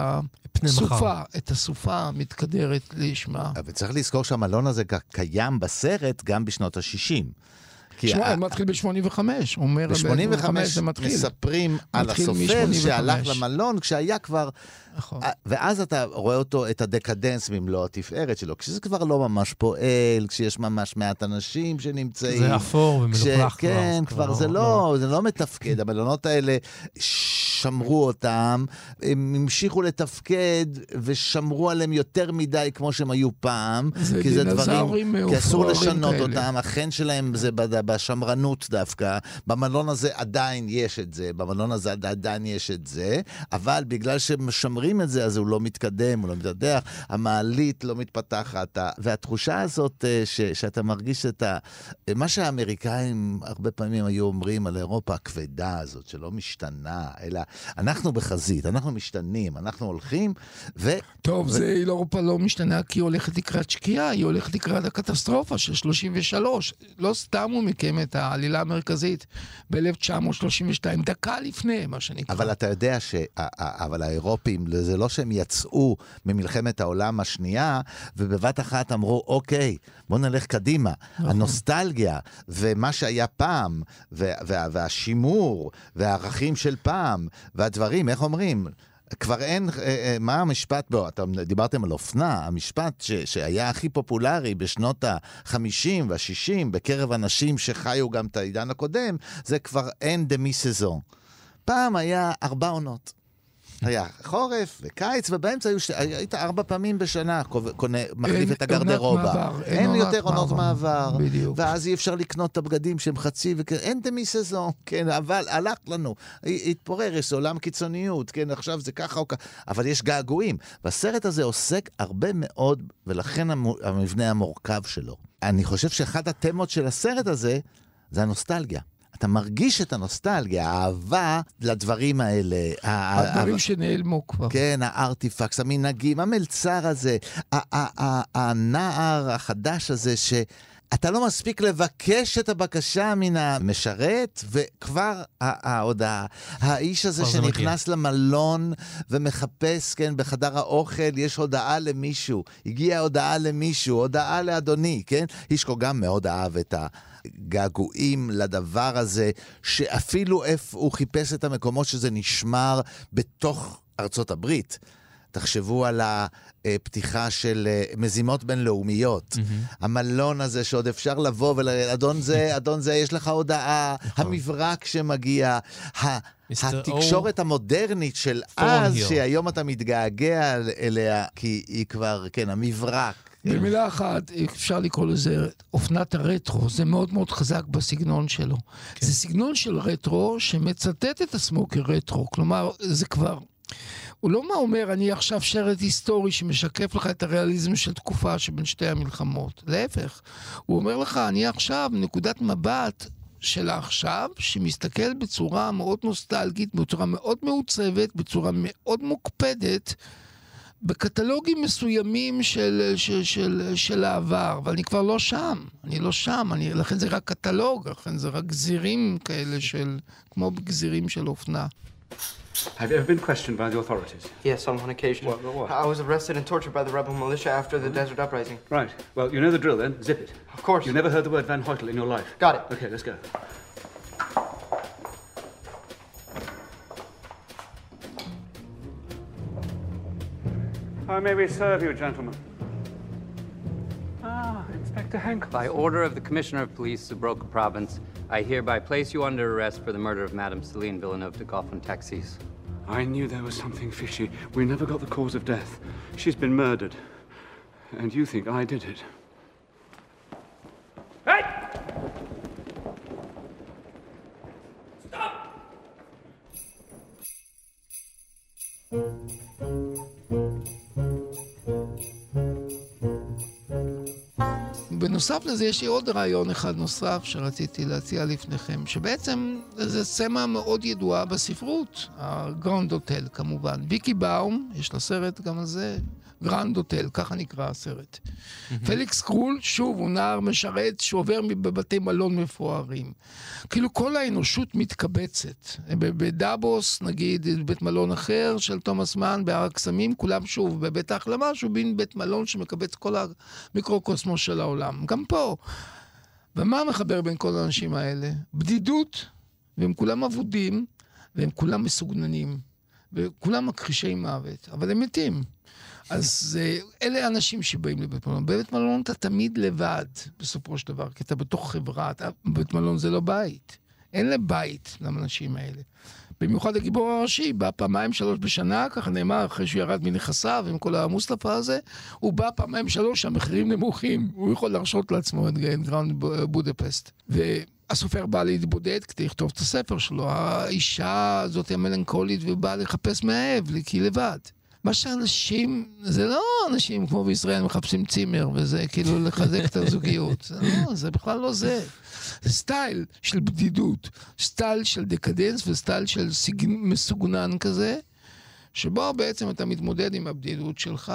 הסופה, את הסופה המתקדרת לשמה. אבל צריך לזכור שהמלון הזה קיים בסרט גם בשנות ה-60. כי שמע, ה- זה מתחיל ב-85, הוא אומר, ב-85 זה מתחיל. מספרים על הסופר שהלך 85. למלון כשהיה כבר... נכון. אה, ואז אתה רואה אותו, את הדקדנס במלוא התפארת שלו, כשזה כבר לא ממש פועל, כשיש ממש מעט אנשים שנמצאים. זה אפור ומלוכלך כבר. כן, אז כבר זה לא, זה לא מתפקד. המלונות האלה, שמרו אותם, הם המשיכו לתפקד ושמרו עליהם יותר מדי כמו שהם היו פעם. זה כי זה דברים, כי אסור לשנות כאלה. אותם, החן שלהם זה בשמרנות דווקא. במלון הזה עדיין יש את זה, במלון הזה עדיין יש את זה, אבל בגלל שמשמרים את זה, אז הוא לא מתקדם, הוא לא מתפתח, המעלית לא מתפתחת, והתחושה הזאת אה, ש, שאתה מרגיש את ה... מה שהאמריקאים הרבה פעמים היו אומרים על אירופה הכבדה הזאת, שלא משתנה, אלא אנחנו בחזית, אנחנו משתנים, אנחנו הולכים, ו... טוב, ו... זה אירופה לא משתנה כי היא הולכת לקראת שקיעה, היא הולכת לקראת הקטסטרופה של 33. לא סתם הוא מקיים את העלילה המרכזית ב-1932, דקה לפני, מה שנקרא. אבל אתה יודע ש... אבל האירופים, זה לא שהם יצאו ממלחמת העולם השנייה, ובבת אחת אמרו, אוקיי, בואו נלך קדימה. נכון. הנוסטלגיה, ומה שהיה פעם, וה, והשימור, והערכים של פעם, והדברים, איך אומרים? כבר אין, אה, אה, מה המשפט, בוא, אתם דיברתם על אופנה, המשפט ש, שהיה הכי פופולרי בשנות ה-50 וה-60 בקרב אנשים שחיו גם את העידן הקודם, זה כבר אין דמי סזון. פעם היה ארבע עונות. היה חורף וקיץ, ובאמצע היו, ש... היית ארבע פעמים בשנה קונה, מחליף את הגרדרובה. אין, יותר עונות מעבר. בדיוק. ואז אי אפשר לקנות את הבגדים שהם חצי, וכן, אין דמי סזון, כן, אבל הלך לנו. התפורר, יש עולם קיצוניות, כן, עכשיו זה ככה או ככה, אבל יש געגועים. והסרט הזה עוסק הרבה מאוד, ולכן המבנה המורכב שלו. אני חושב שאחת התמות של הסרט הזה, זה הנוסטלגיה. אתה מרגיש את הנוסטלגיה, האהבה לדברים האלה. הדברים שנעלמו כבר. כן, הארטיפקס, המנהגים, המלצר הזה, הנער החדש הזה, ש... אתה לא מספיק לבקש את הבקשה מן המשרת, וכבר ההודעה. האיש הזה שנכנס למלון ומחפש, כן, בחדר האוכל, יש הודעה למישהו. הגיעה הודעה למישהו, הודעה לאדוני, כן? אישקו גם מאוד אהב את ה... געגועים לדבר הזה, שאפילו איפה הוא חיפש את המקומות שזה נשמר בתוך ארצות הברית. תחשבו על הפתיחה של אה, מזימות בינלאומיות. Mm-hmm. המלון הזה שעוד אפשר לבוא ולהגיד, אדון זה, אדון זה, יש לך הודעה, נכון. המברק שמגיע, התקשורת המודרנית של אז, שהיום אתה מתגעגע אליה, כי היא כבר, כן, המברק. במילה אחת, אפשר לקרוא לזה אופנת הרטרו, זה מאוד מאוד חזק בסגנון שלו. כן. זה סגנון של רטרו שמצטט את עצמו כרטרו, כלומר, זה כבר... הוא לא מה אומר, אני עכשיו שרת היסטורי שמשקף לך את הריאליזם של תקופה שבין שתי המלחמות. להפך, הוא אומר לך, אני עכשיו נקודת מבט של העכשיו, שמסתכל בצורה מאוד נוסטלגית, בצורה מאוד מעוצבת, בצורה מאוד מוקפדת. בקטלוגים מסוימים של, של, של, של העבר, אבל אני כבר לא שם, אני לא שם, אני, לכן זה רק קטלוג, לכן זה רק גזירים כאלה של, כמו גזירים של אופנה. Have you ever been questioned by the authorities? Yes, on one occasion. What, what? I was arrested and tortured by the rebel militia after the mm-hmm. desert uprising. Right. Well, you know the drill then. Zip it. Of course. You never heard the word Van Hoytel in your life. Got it. Okay, let's go. How may we serve you, gentlemen? Ah, Inspector Henkel. By order of the Commissioner of Police, Subroka Province, I hereby place you under arrest for the murder of Madame Celine Villeneuve de Goffin Taxis. I knew there was something fishy. We never got the cause of death. She's been murdered. And you think I did it. בנוסף לזה, יש לי עוד רעיון אחד נוסף שרציתי להציע לפניכם, שבעצם זה סמה מאוד ידועה בספרות, הגרונד הוטל כמובן. ויקי באום, יש לה סרט גם על זה, גרנד הוטל, ככה נקרא הסרט. פליקס קרול, שוב, הוא נער משרת שעובר בבתי מלון מפוארים. כאילו כל האנושות מתקבצת. בדאבוס, נגיד, בית מלון אחר של תומאס מן, בהר הקסמים, כולם שוב בבית ההחלמה, שהוא מין בית מלון שמקבץ כל המיקרוקוסמוס של העולם. גם פה. ומה מחבר בין כל האנשים האלה? בדידות, והם כולם אבודים, והם כולם מסוגננים, וכולם מכחישי מוות, אבל הם מתים. אז אלה האנשים שבאים לבית מלון. בבית מלון אתה תמיד לבד, בסופו של דבר, כי אתה בתוך חברה, אתה, בית מלון זה לא בית. אין לבית לאנשים האלה. במיוחד הגיבור הראשי, בא פעמיים שלוש בשנה, ככה נאמר, אחרי שהוא ירד מנכסיו עם כל המוסטפא הזה, הוא בא פעמיים שלוש, המחירים נמוכים, הוא יכול להרשות לעצמו את גראונד בודפסט. והסופר בא להתבודד כדי לכתוב את הספר שלו, האישה הזאת המלנכולית ובאה לחפש מאהב, כי לבד. מה שאנשים, זה לא אנשים כמו בישראל מחפשים צימר, וזה כאילו לחזק את הזוגיות. זה לא, זה בכלל לא זה. זה סטייל של בדידות, סטייל של דקדנס וסטייל של סיג... מסוגנן כזה, שבו בעצם אתה מתמודד עם הבדידות שלך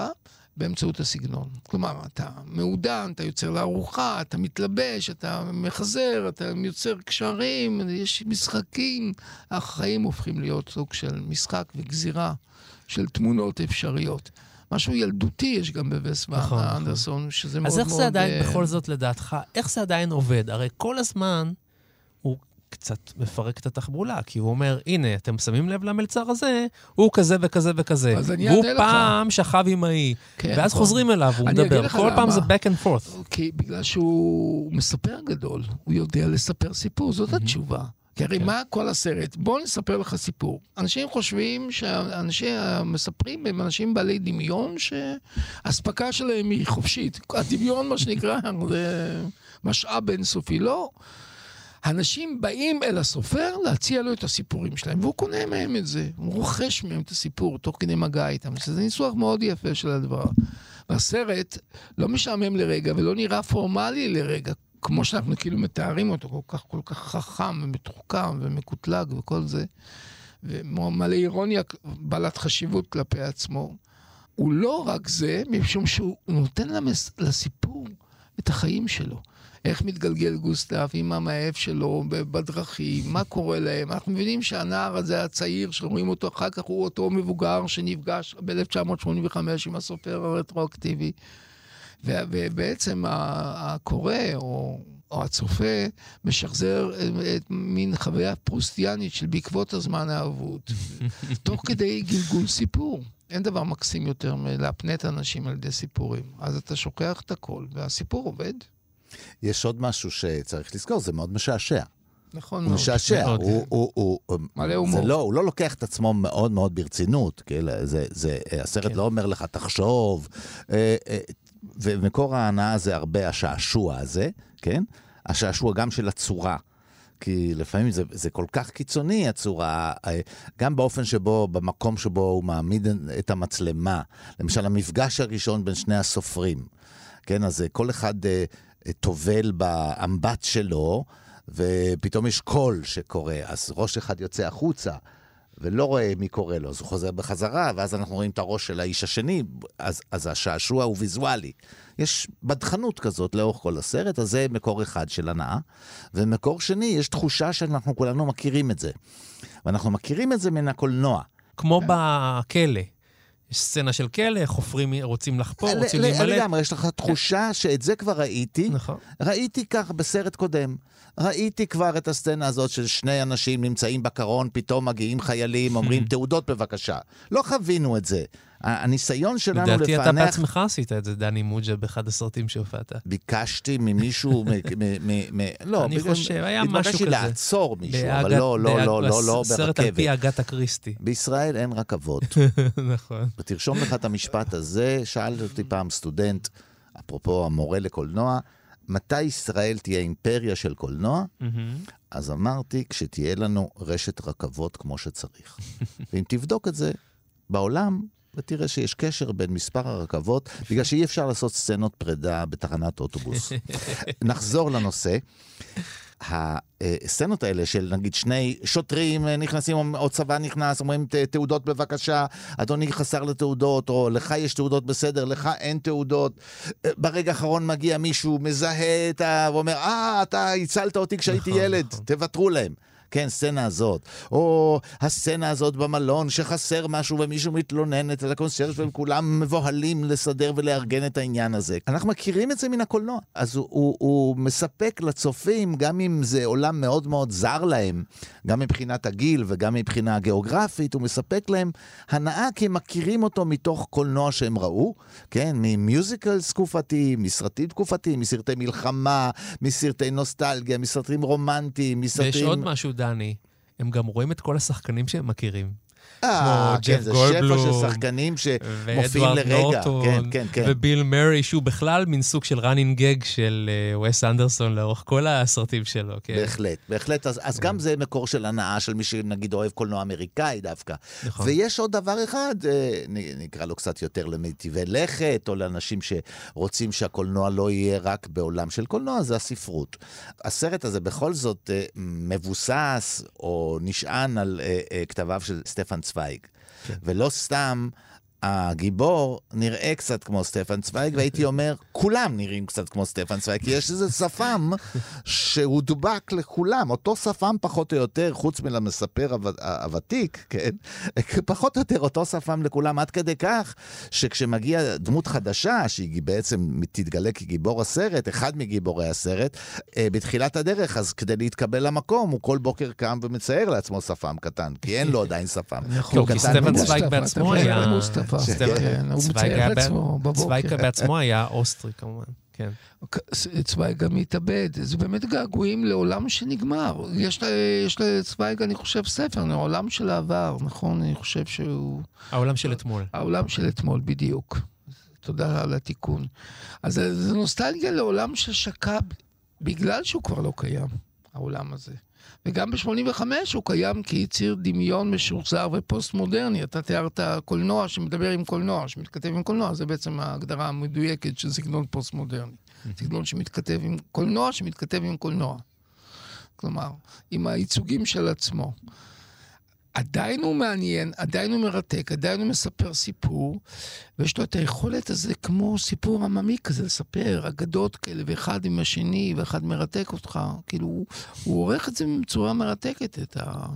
באמצעות הסגנון. כלומר, אתה מעודן, אתה יוצא לארוחה, אתה מתלבש, אתה מחזר, אתה יוצר קשרים, יש משחקים. החיים הופכים להיות סוג של משחק וגזירה של תמונות אפשריות. משהו ילדותי יש גם בווס נכון, נכון. אנדרסון, שזה מאוד אז מאוד... איך זה עדיין, אה, בכל זאת, לדעתך, איך זה עדיין עובד? הרי כל הזמן הוא קצת מפרק את התחבולה, כי הוא אומר, הנה, אתם שמים לב למלצר הזה, הוא כזה וכזה וכזה. אז אני אענה לך. פעם שכב עם ההיא, כן, ואז נכון. חוזרים אליו, הוא מדבר. כל פעם למה. זה back and forth. כי בגלל שהוא מספר גדול, הוא יודע לספר סיפור, זאת התשובה. כי הרי מה כל הסרט? בוא נספר לך סיפור. אנשים חושבים שאנשי המספרים הם אנשים בעלי דמיון שהאספקה שלהם היא חופשית. הדמיון, מה שנקרא, זה משאב אינסופי. לא. אנשים באים אל הסופר להציע לו את הסיפורים שלהם, והוא קונה מהם את זה. הוא רוכש מהם את הסיפור תוך כדי מגע איתם. שזה ניסוח מאוד יפה של הדבר. והסרט לא משעמם לרגע ולא נראה פורמלי לרגע, כמו שאנחנו כאילו מתארים אותו, כל כך, כל כך חכם ומתוחכם ומקוטלג וכל זה. ומלא אירוניה בעלת חשיבות כלפי עצמו. הוא לא רק זה, משום שהוא נותן למס, לסיפור את החיים שלו. איך מתגלגל גוסטב עם המאהב שלו בדרכים, מה קורה להם. אנחנו מבינים שהנער הזה הצעיר, שרואים אותו אחר כך, הוא אותו מבוגר שנפגש ב-1985 עם הסופר הרטרואקטיבי. ובעצם הקורא או, או הצופה משחזר את מין חוויה פרוסטיאנית של בעקבות הזמן האבוד, תוך כדי גלגול סיפור. אין דבר מקסים יותר מלהפנט אנשים על ידי סיפורים. אז אתה שוכח את הכל, והסיפור עובד. יש עוד משהו שצריך לזכור, זה מאוד משעשע. נכון הוא מאוד. משעשע, מאוד. הוא, הוא, הוא, הוא, מלא הומור. זה לא, הוא לא לוקח את עצמו מאוד מאוד ברצינות, כאילו, זה, זה, הסרט כן. לא אומר לך, תחשוב, אה, אה, ומקור ההנאה זה הרבה השעשוע הזה, כן? השעשוע גם של הצורה. כי לפעמים זה, זה כל כך קיצוני, הצורה, אה, גם באופן שבו, במקום שבו הוא מעמיד את המצלמה. למשל, המפגש הראשון בין שני הסופרים, כן? אז אה, כל אחד אה, טובל באמבט שלו, ופתאום יש קול שקורה, אז ראש אחד יוצא החוצה. ולא רואה מי קורא לו, אז הוא חוזר בחזרה, ואז אנחנו רואים את הראש של האיש השני, אז, אז השעשוע הוא ויזואלי. יש בדחנות כזאת לאורך כל הסרט, אז זה מקור אחד של הנאה. ומקור שני, יש תחושה שאנחנו כולנו מכירים את זה. ואנחנו מכירים את זה מן הקולנוע. כמו בכלא. יש סצנה של כלא, חופרים, רוצים לחפור, רוצים ל- להימלט. לגמרי, יש לך תחושה שאת זה כבר ראיתי. נכון. ראיתי כך בסרט קודם. ראיתי כבר את הסצנה הזאת של שני אנשים נמצאים בקרון, פתאום מגיעים חיילים, אומרים תעודות בבקשה. לא חווינו את זה. הניסיון שלנו לפענח... לדעתי אתה בעצמך עשית את זה, דני מוג'ה, באחד הסרטים שהופעת. ביקשתי ממישהו, מ- לא, אני בגלל- חושב, היה משהו התבקשתי כזה. לעצור מישהו, אבל לא, לא, לא, לא, לא סרט על פי ברכבת. אגתה קריסטי. בישראל אין רכבות. נכון. ותרשום לך את המשפט הזה, שאל אותי פעם סטודנט, אפרופו המורה לקולנוע, מתי ישראל תהיה אימפריה של קולנוע? אז אמרתי, כשתהיה לנו רשת רכבות כמו שצריך. ואם תבדוק את זה בעולם, ותראה שיש קשר בין מספר הרכבות, בגלל שאי אפשר לעשות סצנות פרידה בתחנת אוטובוס. נחזור לנושא. הסצנות האלה של נגיד שני שוטרים אה, נכנסים, או צבא נכנס, אומרים "ת- תעודות בבקשה, אדוני חסר לתעודות, או לך יש תעודות בסדר, לך אין תעודות. אה, ברגע האחרון מגיע מישהו, מזהה את ה... ואומר, אה, אתה הצלת אותי כשהייתי נכון, ילד, נכון. תוותרו להם. כן, סצנה הזאת. או הסצנה הזאת במלון, שחסר משהו ומישהו מתלונן אצל הקונסרט, והם כולם מבוהלים לסדר ולארגן את העניין הזה. אנחנו מכירים את זה מן הקולנוע. אז הוא, הוא, הוא מספק לצופים, גם אם זה עולם מאוד מאוד זר להם, גם מבחינת הגיל וגם מבחינה גיאוגרפית, הוא מספק להם הנאה כי הם מכירים אותו מתוך קולנוע שהם ראו, כן, ממיוזיקל תקופתיים, מסרטים תקופתיים, מסרטי מלחמה, מסרטי נוסטלגיה, מסרטים רומנטיים, מסרטים... ויש עוד משהו, דני, הם גם רואים את כל השחקנים שהם מכירים. אה, כמו כן, ג'ף זה שפע של גולדבלום, שחקנים שמופיעים ואדוארד לרגע. כן, כן, כן. וביל מרי, שהוא בכלל מין סוג של running gag של אה, וס אנדרסון לאורך כל הסרטים שלו, כן. בהחלט, בהחלט. אז, אז גם זה מקור של הנאה של מי שנגיד אוהב קולנוע אמריקאי דווקא. נכון. ויש עוד דבר אחד, אה, נקרא לו קצת יותר למיטיבי לכת, או לאנשים שרוצים שהקולנוע לא יהיה רק בעולם של קולנוע, זה הספרות. הסרט הזה בכל זאת מבוסס או נשען על כתביו של סטפן צוויג. כן. ולא סתם... הגיבור נראה קצת כמו סטפן צוויג, והייתי אומר, כולם נראים קצת כמו סטפן צוויג, כי יש איזה שפם שהוא דובק לכולם, אותו שפם פחות או יותר, חוץ מלמספר הוו- הוותיק, כן? פחות או יותר אותו שפם לכולם, עד כדי כך שכשמגיע דמות חדשה, שהיא בעצם תתגלה כגיבור הסרט, אחד מגיבורי הסרט, אה, בתחילת הדרך, אז כדי להתקבל למקום, הוא כל בוקר קם ומצייר לעצמו שפם קטן, כי אין לו עדיין שפם. נכון, כי הוא כי סטפן. צוויג בעצמו אתה היה... סטפן- כן, הוא מצייר היה את ב- עצמו בבוקר. צוויג בעצמו היה אוסטרי כמובן, כן. צוויג גם התאבד, זה באמת געגועים לעולם שנגמר. יש לה- יש לצוויג, אני חושב, ספר, העולם של העבר, נכון? אני חושב שהוא... העולם של אתמול. העולם של אתמול, בדיוק. תודה על התיקון. אז זה נוסטלגיה לעולם ששקע בגלל שהוא כבר לא קיים, העולם הזה. וגם ב-85 הוא קיים כיציר דמיון משוחזר ופוסט-מודרני. אתה תיארת קולנוע שמדבר עם קולנוע, שמתכתב עם קולנוע, זה בעצם ההגדרה המדויקת של סגנון פוסט-מודרני. סגנון שמתכתב עם קולנוע, שמתכתב עם קולנוע. כלומר, עם הייצוגים של עצמו. עדיין הוא מעניין, עדיין הוא מרתק, עדיין הוא מספר סיפור, ויש לו את היכולת הזה כמו סיפור עממי כזה, לספר אגדות כאלה, ואחד עם השני, ואחד מרתק אותך. כאילו, הוא, הוא עורך את זה בצורה מרתקת, את, ה,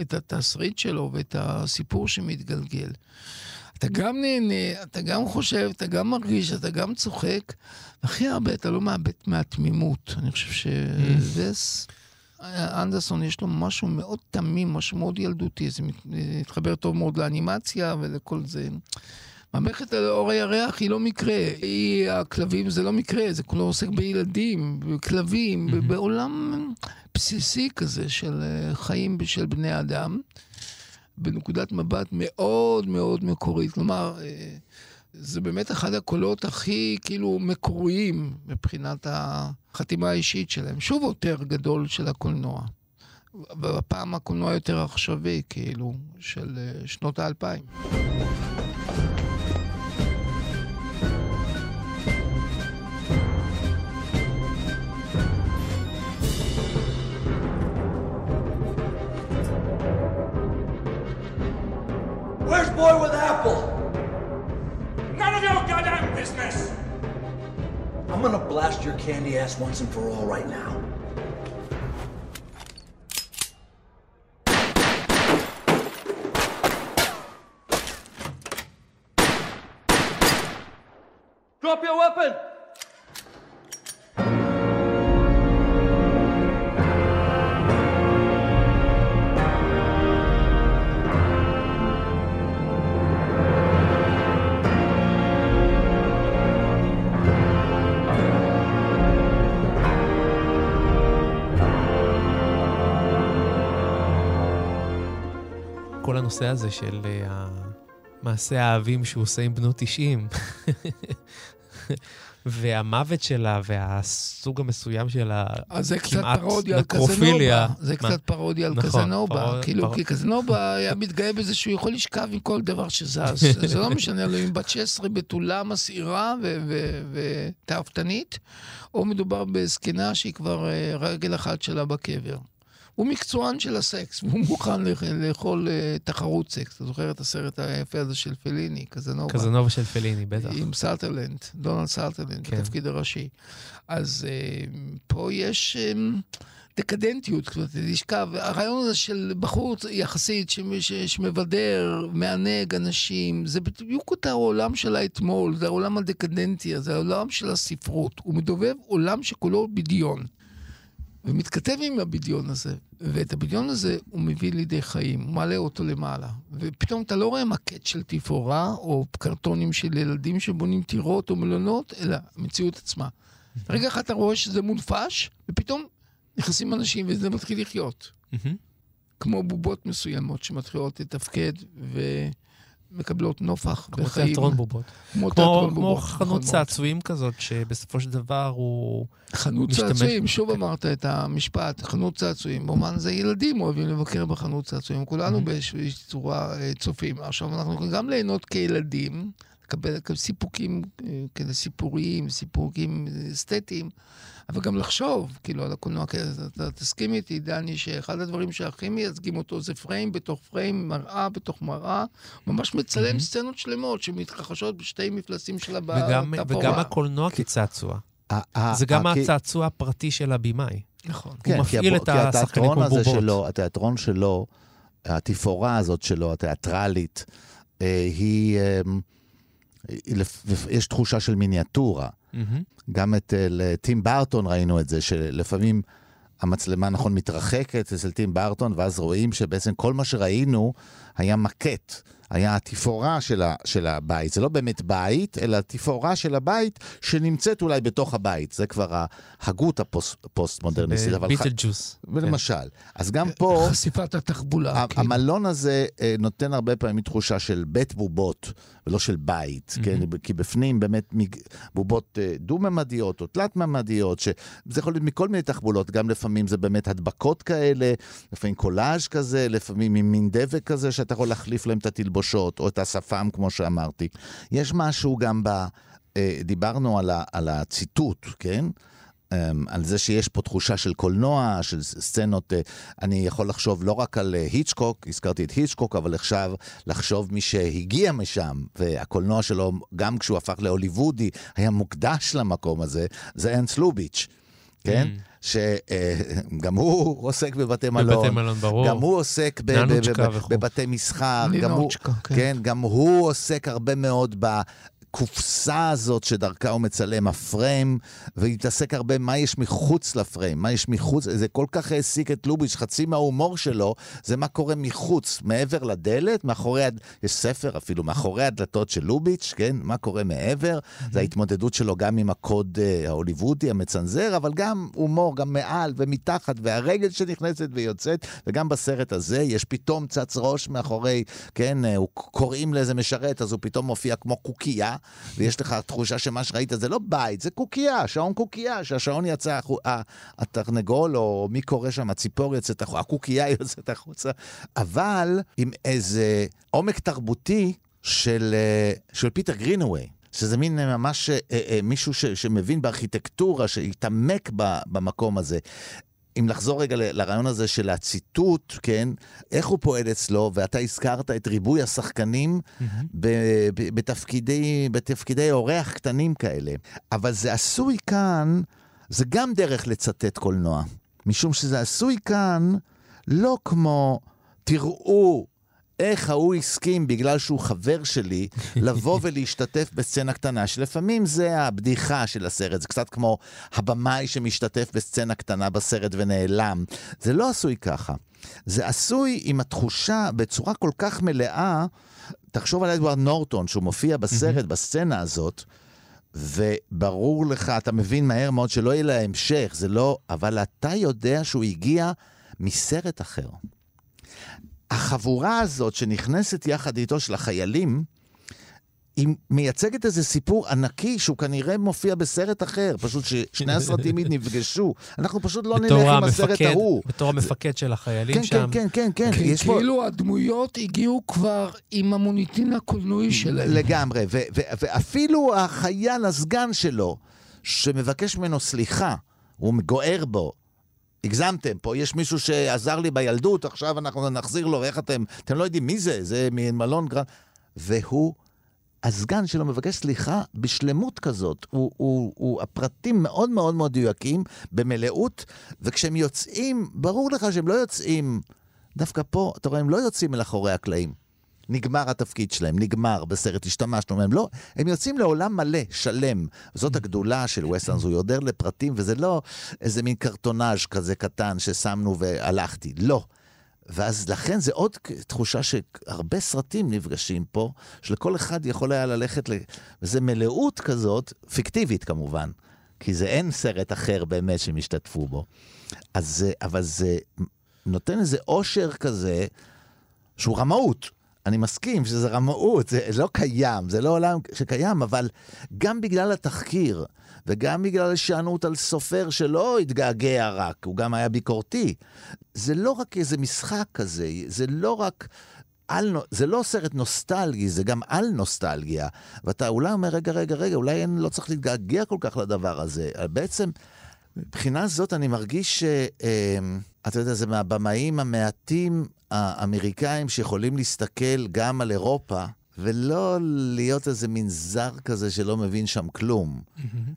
את התסריט שלו ואת הסיפור שמתגלגל. אתה גם נהנה, אתה גם חושב, אתה גם מרגיש, אתה גם צוחק, והכי הרבה אתה לא מאבד מהתמימות. אני חושב שוס... אנדרסון יש לו משהו מאוד תמים, משהו מאוד ילדותי, זה מת- מתחבר טוב מאוד לאנימציה ולכל זה. ממלכת על אור הירח היא לא מקרה, היא, הכלבים זה לא מקרה, זה כולו עוסק בילדים, בכלבים, mm-hmm. בעולם בסיסי כזה של אה, חיים של בני אדם, בנקודת מבט מאוד מאוד מקורית. כלומר, אה, זה באמת אחד הקולות הכי כאילו מקוריים מבחינת החתימה האישית שלהם. שוב עותר גדול של הקולנוע. והפעם הקולנוע יותר עכשווי, כאילו, של אה, שנות האלפיים. Where's boy with apple? Business! I'm gonna blast your candy ass once and for all right now. הנושא הזה של אה, מעשה האהבים שהוא עושה עם בנות 90, והמוות שלה, והסוג המסוים של אז זה קצת פרודיה על. קזנובה. זה מה? קצת פרודיה על נכון, קזנובה. כאילו, כי קזנובה היה מתגאה בזה שהוא יכול לשכב עם כל דבר שזז. זה לא משנה לו אם בת 16 בתולה מסעירה ותאוותנית, או מדובר בזקנה שהיא כבר אה, רגל אחת שלה בקבר. הוא מקצוען של הסקס, והוא מוכן לאכ- לאכול אה, תחרות סקס. אתה זוכר את הסרט היפה הזה של פליני, קזנובה? קזנובה של פליני, בטח. עם סאטרלנד, דונלד סאטרלנד, כן. בתפקיד הראשי. אז אה, פה יש אה, דקדנטיות, זאת אומרת, לשכב, הרעיון הזה של בחור יחסית שמבדר, מענג אנשים, זה בדיוק אותו העולם של האתמול, זה העולם הדקדנטי, זה העולם של הספרות. הוא מדובב עולם שכולו בדיון. ומתכתב עם הבדיון הזה, ואת הבדיון הזה הוא מביא לידי חיים, הוא מעלה אותו למעלה. ופתאום אתה לא רואה מקט של תפאורה, או קרטונים של ילדים שבונים טירות או מלונות, אלא המציאות עצמה. רגע אחד אתה רואה שזה מונפש, ופתאום נכנסים אנשים וזה מתחיל לחיות. כמו בובות מסוימות שמתחילות לתפקד ומקבלות נופח כמו וחיים. תיאטרון בובות. כמו כמו, כמו. חנות. צעצועים כזאת, שבסופו של דבר הוא חנות משתמש... צעצועים, שוב אמרת את המשפט, חנות צעצועים. במובן זה ילדים אוהבים לבקר בחנות צעצועים, כולנו באיזושהי צורה אה, צופים. עכשיו, אנחנו יכולים גם ליהנות כילדים, לקבל סיפוקים כאלה סיפוריים, סיפוקים אסתטיים, אבל גם לחשוב, כאילו, על הקולנוע. כי אתה, אתה תסכים איתי, דני, שאחד הדברים שהכי מייצגים אותו זה פריים בתוך פריים, מראה בתוך מראה, ממש מצלם סצנות שלמות שמתרחשות בשתי מפלסים של הבא, וגם. וגם הקולנוע כצעצוע. ה- זה גם ה- כי- הצעצוע הפרטי של הבמאי. נכון. הוא כן, מפעיל את השחקנים כמו בובות. שלו, התיאטרון שלו, התפאורה הזאת שלו, התיאטרלית, אה, היא, אה, לפ- יש תחושה של מיניאטורה. מהמם. גם את אה, לטים בארטון ראינו את זה, שלפעמים המצלמה, נכון, מתרחקת אצל טים בארטון, ואז רואים שבעצם כל מה שראינו היה מקט. היה התפאורה של, ה, של הבית. זה לא באמת בית, אלא תפאורה של הבית שנמצאת אולי בתוך הבית. זה כבר ההגות הפוסט- הפוסט-מודרניסטית. אבל ח- ביטלג'וס. למשל. אז גם פה... חשיפת התחבולה. כאילו. המלון הזה אה, נותן הרבה פעמים תחושה של בית בובות, ולא של בית, כן? כי בפנים באמת בובות אה, דו-ממדיות או תלת-ממדיות, שזה יכול להיות מכל מיני תחבולות, גם לפעמים זה באמת הדבקות כאלה, לפעמים קולאז' כזה, לפעמים עם מין דבק כזה, שאתה יכול להחליף להם את התלבושות, או את השפם, כמו שאמרתי. יש משהו גם ב... אה, דיברנו על, ה, על הציטוט, כן? אמ, על זה שיש פה תחושה של קולנוע, של סצנות, אה, אני יכול לחשוב לא רק על אה, היצ'קוק, הזכרתי את היצ'קוק, אבל עכשיו לחשוב מי שהגיע משם, והקולנוע שלו, גם כשהוא הפך להוליוודי, היה מוקדש למקום הזה, זה אנס לוביץ', כן? שגם הוא עוסק בבתי מלון. בבתי מלון, ברור. גם הוא עוסק ב- ב- ב-. בבתי מסחר. גם הוא, כן. כן, גם הוא עוסק הרבה מאוד בקופסה הזאת שדרכה הוא מצלם, הפריים, והתעסק הרבה מה יש מחוץ לפריים, מה יש מחוץ, זה כל כך העסיק את לוביץ', חצי מההומור שלו זה מה קורה מחוץ, מעבר לדלת, מאחורי, הד- יש ספר אפילו, מאחורי הדלתות של לוביץ', כן, מה קורה מעבר, זה ההתמודדות שלו גם עם הקוד אה, ההוליוודי, המצנזר, אבל גם הומור, גם מעל ומתחת, והרגל שנכנסת ויוצאת, וגם בסרט הזה יש פתאום צץ ראש מאחורי, כן, אה, קוראים לאיזה משרת, אז הוא פתאום מופיע כמו קוקייה, ויש לך תחושה שמה שראית זה לא בית, זה קוקייה, שעון קוקייה, שהשעון יצא, התרנגול, או מי קורא שם, הציפור יוצאת החוצה, הקוקייה יוצאת החוצה, אבל עם איזה עומק תרבותי של, אה, של פיטר גרינווי. שזה מין אה, ממש אה, אה, מישהו ש, שמבין בארכיטקטורה, שהתעמק במקום הזה. אם לחזור רגע לרעיון הזה של הציטוט, כן, איך הוא פועל אצלו, ואתה הזכרת את ריבוי השחקנים ב- ב- בתפקידי, בתפקידי אורח קטנים כאלה. אבל זה עשוי כאן, זה גם דרך לצטט קולנוע. משום שזה עשוי כאן לא כמו, תראו איך ההוא הסכים, בגלל שהוא חבר שלי, לבוא ולהשתתף בסצנה קטנה, שלפעמים זה הבדיחה של הסרט, זה קצת כמו הבמאי שמשתתף בסצנה קטנה בסרט ונעלם. זה לא עשוי ככה. זה עשוי עם התחושה בצורה כל כך מלאה, תחשוב על אדוארד נורטון, שהוא מופיע בסרט, בסצנה הזאת, וברור לך, אתה מבין מהר מאוד שלא יהיה לה המשך, זה לא, אבל אתה יודע שהוא הגיע מסרט אחר. החבורה הזאת שנכנסת יחד איתו של החיילים, היא מייצגת איזה סיפור ענקי שהוא כנראה מופיע בסרט אחר, פשוט ששני הסרטים נפגשו. אנחנו פשוט לא נלך בתור עם הסרט המפקד, ההוא. בתור המפקד של החיילים כן, שם. כן, כן, כן, כן. כי יש פה... כאילו הדמויות הגיעו כבר עם המוניטין הקולנועי שלהם. לגמרי, ו- ו- ואפילו החייל, הסגן שלו, שמבקש ממנו סליחה, הוא גוער בו. הגזמתם, פה יש מישהו שעזר לי בילדות, עכשיו אנחנו נחזיר לו, איך אתם, אתם לא יודעים מי זה, זה ממלון גרנד. והוא, הסגן שלו מבקש סליחה בשלמות כזאת. הוא, הוא, הוא, הפרטים מאוד מאוד מאוד מדויקים, במלאות, וכשהם יוצאים, ברור לך שהם לא יוצאים, דווקא פה, אתה רואה, הם לא יוצאים אל אחורי הקלעים. נגמר התפקיד שלהם, נגמר בסרט, השתמשנו בהם. לא, הם יוצאים לעולם מלא, שלם. זאת הגדולה של ווסטרנס, הוא יורדר לפרטים, וזה לא איזה מין קרטונאז' כזה קטן ששמנו והלכתי. לא. ואז לכן זה עוד תחושה שהרבה סרטים נפגשים פה, שלכל אחד יכול היה ללכת. וזה מלאות כזאת, פיקטיבית כמובן, כי זה אין סרט אחר באמת שהם השתתפו בו. אז, זה- אבל זה נותן איזה אושר כזה, שהוא רמאות. אני מסכים שזה רמאות, זה לא קיים, זה לא עולם שקיים, אבל גם בגלל התחקיר, וגם בגלל הישענות על סופר שלא התגעגע רק, הוא גם היה ביקורתי. זה לא רק איזה משחק כזה, זה לא רק... על, זה לא סרט נוסטלגי, זה גם על נוסטלגיה. ואתה אולי אומר, רגע, רגע, רגע, אולי אני לא צריך להתגעגע כל כך לדבר הזה. בעצם, מבחינה זאת אני מרגיש ש... אה, יודע, זה מהבמאים המעטים האמריקאים שיכולים להסתכל גם על אירופה, ולא להיות איזה מין זר כזה שלא מבין שם כלום.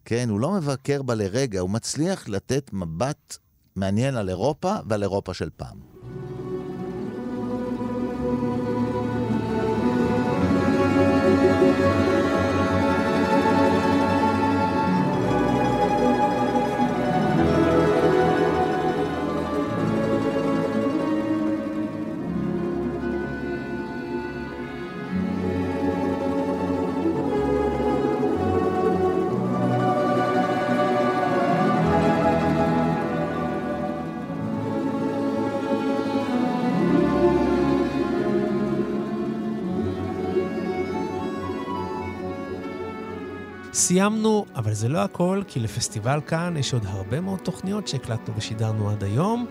כן, הוא לא מבקר בה לרגע, הוא מצליח לתת מבט מעניין על אירופה ועל אירופה של פעם. סיימנו, אבל זה לא הכל, כי לפסטיבל כאן יש עוד הרבה מאוד תוכניות שהקלטנו ושידרנו עד היום,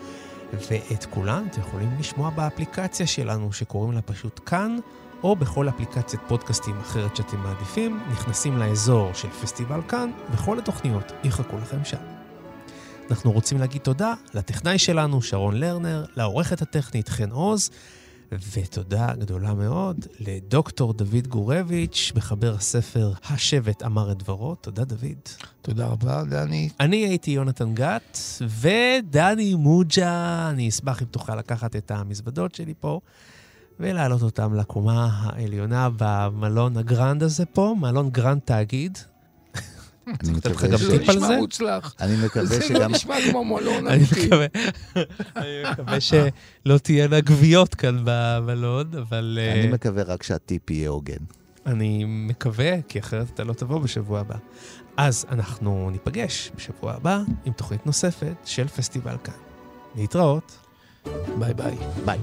ואת כולן אתם יכולים לשמוע באפליקציה שלנו, שקוראים לה פשוט כאן, או בכל אפליקציית פודקאסטים אחרת שאתם מעדיפים, נכנסים לאזור של פסטיבל כאן, וכל התוכניות יחכו לכם שם. אנחנו רוצים להגיד תודה לטכנאי שלנו, שרון לרנר, לעורכת הטכנית חן עוז, ותודה גדולה מאוד לדוקטור דוד גורביץ', מחבר הספר "השבט אמר את דברו". תודה, דוד. תודה רבה, דני. אני הייתי יונתן גת, ודני מוג'ה, אני אשמח אם תוכל לקחת את המזוודות שלי פה. ולהעלות אותם לקומה העליונה במלון הגרנד הזה פה, מלון גרנד תאגיד. אני מקווה גם ש- על נשמע זה? מוצלח. אני מקווה זה לא שגם... נשמע כמו מלון אני אמיתי. מקווה, אני מקווה שלא תהיינה גוויות כאן במלון, אבל אה, אני מקווה רק שהטיפ יהיה הוגן. אני מקווה, כי אחרת אתה לא תבוא בשבוע הבא. אז אנחנו ניפגש בשבוע הבא עם תוכנית נוספת של פסטיבל כאן. להתראות. ביי ביי. ביי.